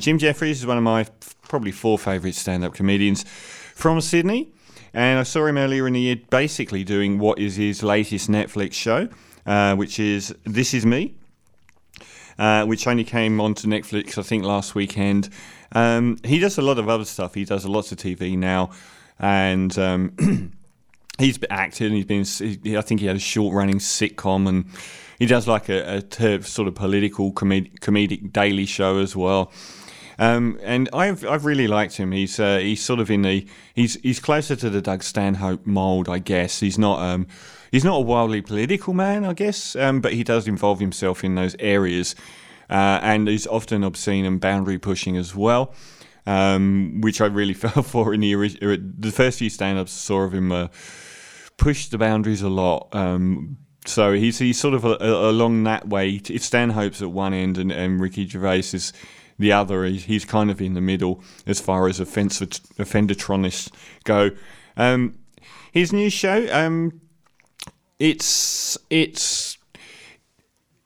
Jim Jefferies is one of my probably four favourite stand up comedians from Sydney. And I saw him earlier in the year basically doing what is his latest Netflix show, uh, which is This Is Me, uh, which only came onto Netflix, I think, last weekend. Um, he does a lot of other stuff. He does lots of TV now. And. Um, he's acted and he's been he, i think he had a short running sitcom and he does like a, a sort of political comedic, comedic daily show as well um, and I've I've really liked him. He's uh, he's sort of in the he's he's closer to the Doug Stanhope mold, I guess. He's not um, he's not a wildly political man, I guess, um, but he does involve himself in those areas, uh, and he's often obscene and boundary pushing as well um, which I really fell for in the original. The first few stand-ups I saw of him uh, pushed the boundaries a lot. Um, so he's he's sort of a, a, along that way. If Stanhope's at one end and, and Ricky Gervais is the other, he's, he's kind of in the middle as far as offendertronists go. Um, his new show, um, it's it's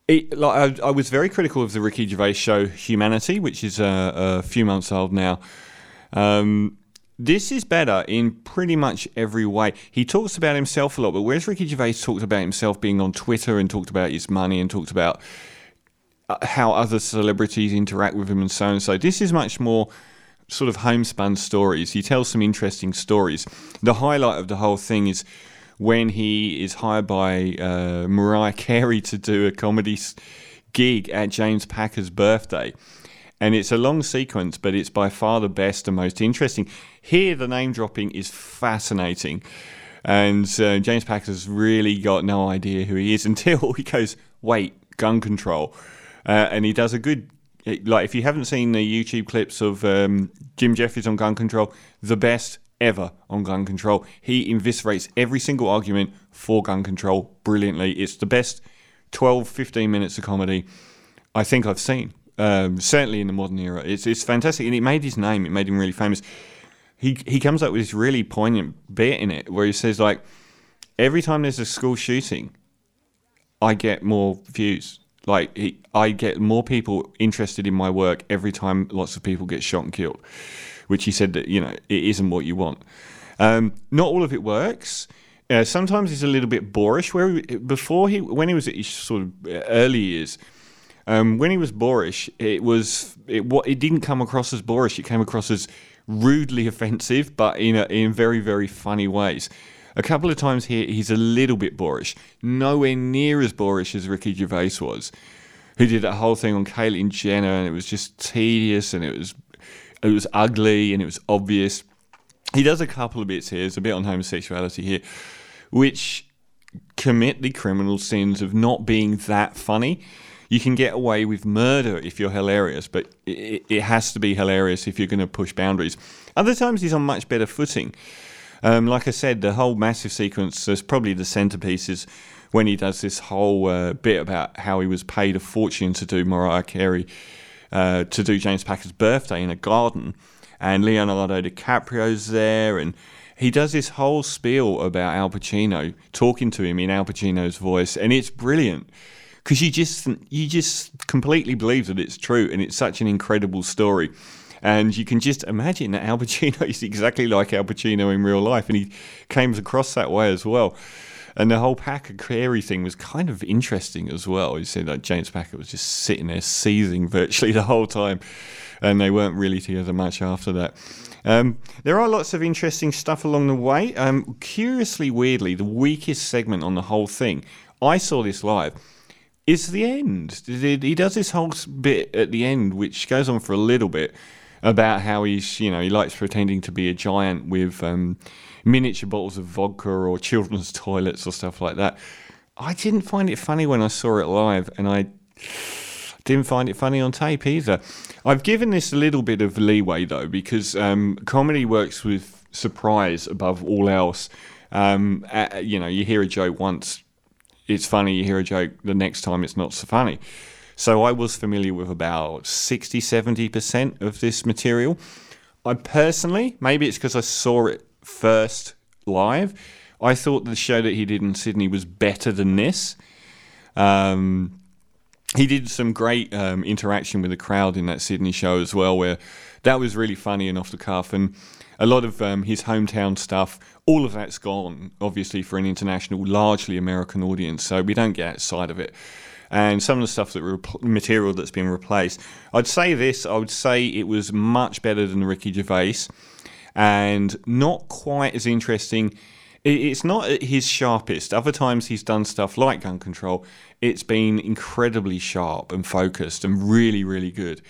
it, like I, I, was very critical of the Ricky Gervais show Humanity, which is a, a few months old now. Um, this is better in pretty much every way. He talks about himself a lot, but whereas Ricky Gervais talked about himself being on Twitter and talked about his money and talked about how other celebrities interact with him and so and so, this is much more sort of homespun stories. He tells some interesting stories. The highlight of the whole thing is when he is hired by uh, Mariah Carey to do a comedy gig at James Packer's birthday. And it's a long sequence, but it's by far the best and most interesting. Here, the name dropping is fascinating. And uh, James Packer's really got no idea who he is until he goes, wait, gun control. Uh, and he does a good like if you haven't seen the YouTube clips of um, Jim Jefferies on gun control, the best ever on gun control. He eviscerates every single argument for gun control brilliantly. It's the best 12, 15 minutes of comedy I think I've seen. Um, certainly in the modern era. It's, it's fantastic. And it made his name, it made him really famous. He, he comes up with this really poignant bit in it where he says, like, every time there's a school shooting, I get more views. Like, he, I get more people interested in my work every time lots of people get shot and killed which he said that you know it isn't what you want. Um, not all of it works. Uh, sometimes it's a little bit boorish. Where he, before he, when he was at his sort of early years, um, when he was boorish, it was it what it didn't come across as boorish. It came across as rudely offensive, but in a, in very very funny ways. A couple of times here, he's a little bit boorish. Nowhere near as boorish as Ricky Gervais was, who did that whole thing on Caitlyn Jenner, and it was just tedious and it was it was ugly and it was obvious. He does a couple of bits here. There's a bit on homosexuality here, which commit the criminal sins of not being that funny. You can get away with murder if you're hilarious, but it, it has to be hilarious if you're going to push boundaries. Other times he's on much better footing. Um, like I said, the whole massive sequence is probably the centerpiece is when he does this whole uh, bit about how he was paid a fortune to do Mariah Carey uh, to do James Packer's birthday in a garden, and Leonardo DiCaprio's there, and he does this whole spiel about Al Pacino, talking to him in Al Pacino's voice, and it's brilliant because you just you just completely believe that it's true, and it's such an incredible story. And you can just imagine that Al Pacino is exactly like Al Pacino in real life, and he came across that way as well. And the whole Packer Carey thing was kind of interesting as well. You see that James Packer was just sitting there seething virtually the whole time, and they weren't really together much after that. Um, there are lots of interesting stuff along the way. Um, curiously, weirdly, the weakest segment on the whole thing, I saw this live, is the end. He does this whole bit at the end, which goes on for a little bit, about how he's, you know, he likes pretending to be a giant with. Um, miniature bottles of vodka or children's toilets or stuff like that. I didn't find it funny when I saw it live, and I didn't find it funny on tape either. I've given this a little bit of leeway though, because um, comedy works with surprise above all else. Um, uh, you know, you hear a joke once, it's funny. You hear a joke the next time, it's not so funny. So I was familiar with about 60, 70% of this material. I personally, maybe it's because I saw it first live. I thought the show that he did in Sydney was better than this. Um, he did some great um, interaction with the crowd in that Sydney show as well, where that was really funny and off the cuff. And a lot of um, his hometown stuff, all of that's gone, obviously, for an international, largely American audience. So we don't get outside of it. And some of the stuff that rep- material that's been replaced, I'd say this. I would say it was much better than Ricky Gervais, and not quite as interesting it's not his sharpest. Other times he's done stuff like gun control, it's been incredibly sharp and focused and really, really good.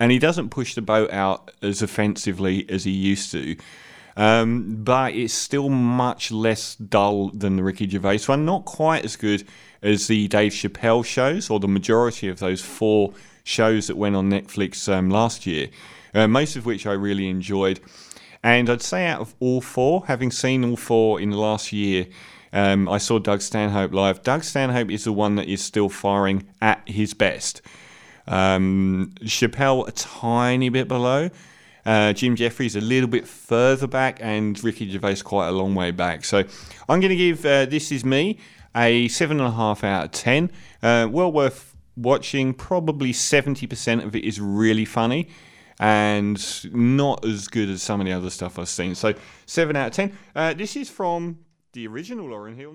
And he doesn't push the boat out as offensively as he used to. Um, but it's still much less dull than the Ricky Gervais one. Not quite as good as the Dave Chappelle shows, or the majority of those four shows that went on Netflix um, last year, uh, most of which I really enjoyed. And I'd say out of all four, having seen all four in the last year, um, I saw Doug Stanhope live. Doug Stanhope is the one that is still firing at his best. Um, Chappelle a tiny bit below. Uh, Jim Jefferies a little bit further back, and Ricky Gervais quite a long way back. So I'm going to give uh, This Is Me a 7.5 out of 10. Uh, well worth watching. Probably 70% of it is really funny and not as good as some of the other stuff I've seen. So, 7 out of 10. Uh, this is from the original Lauryn Hill.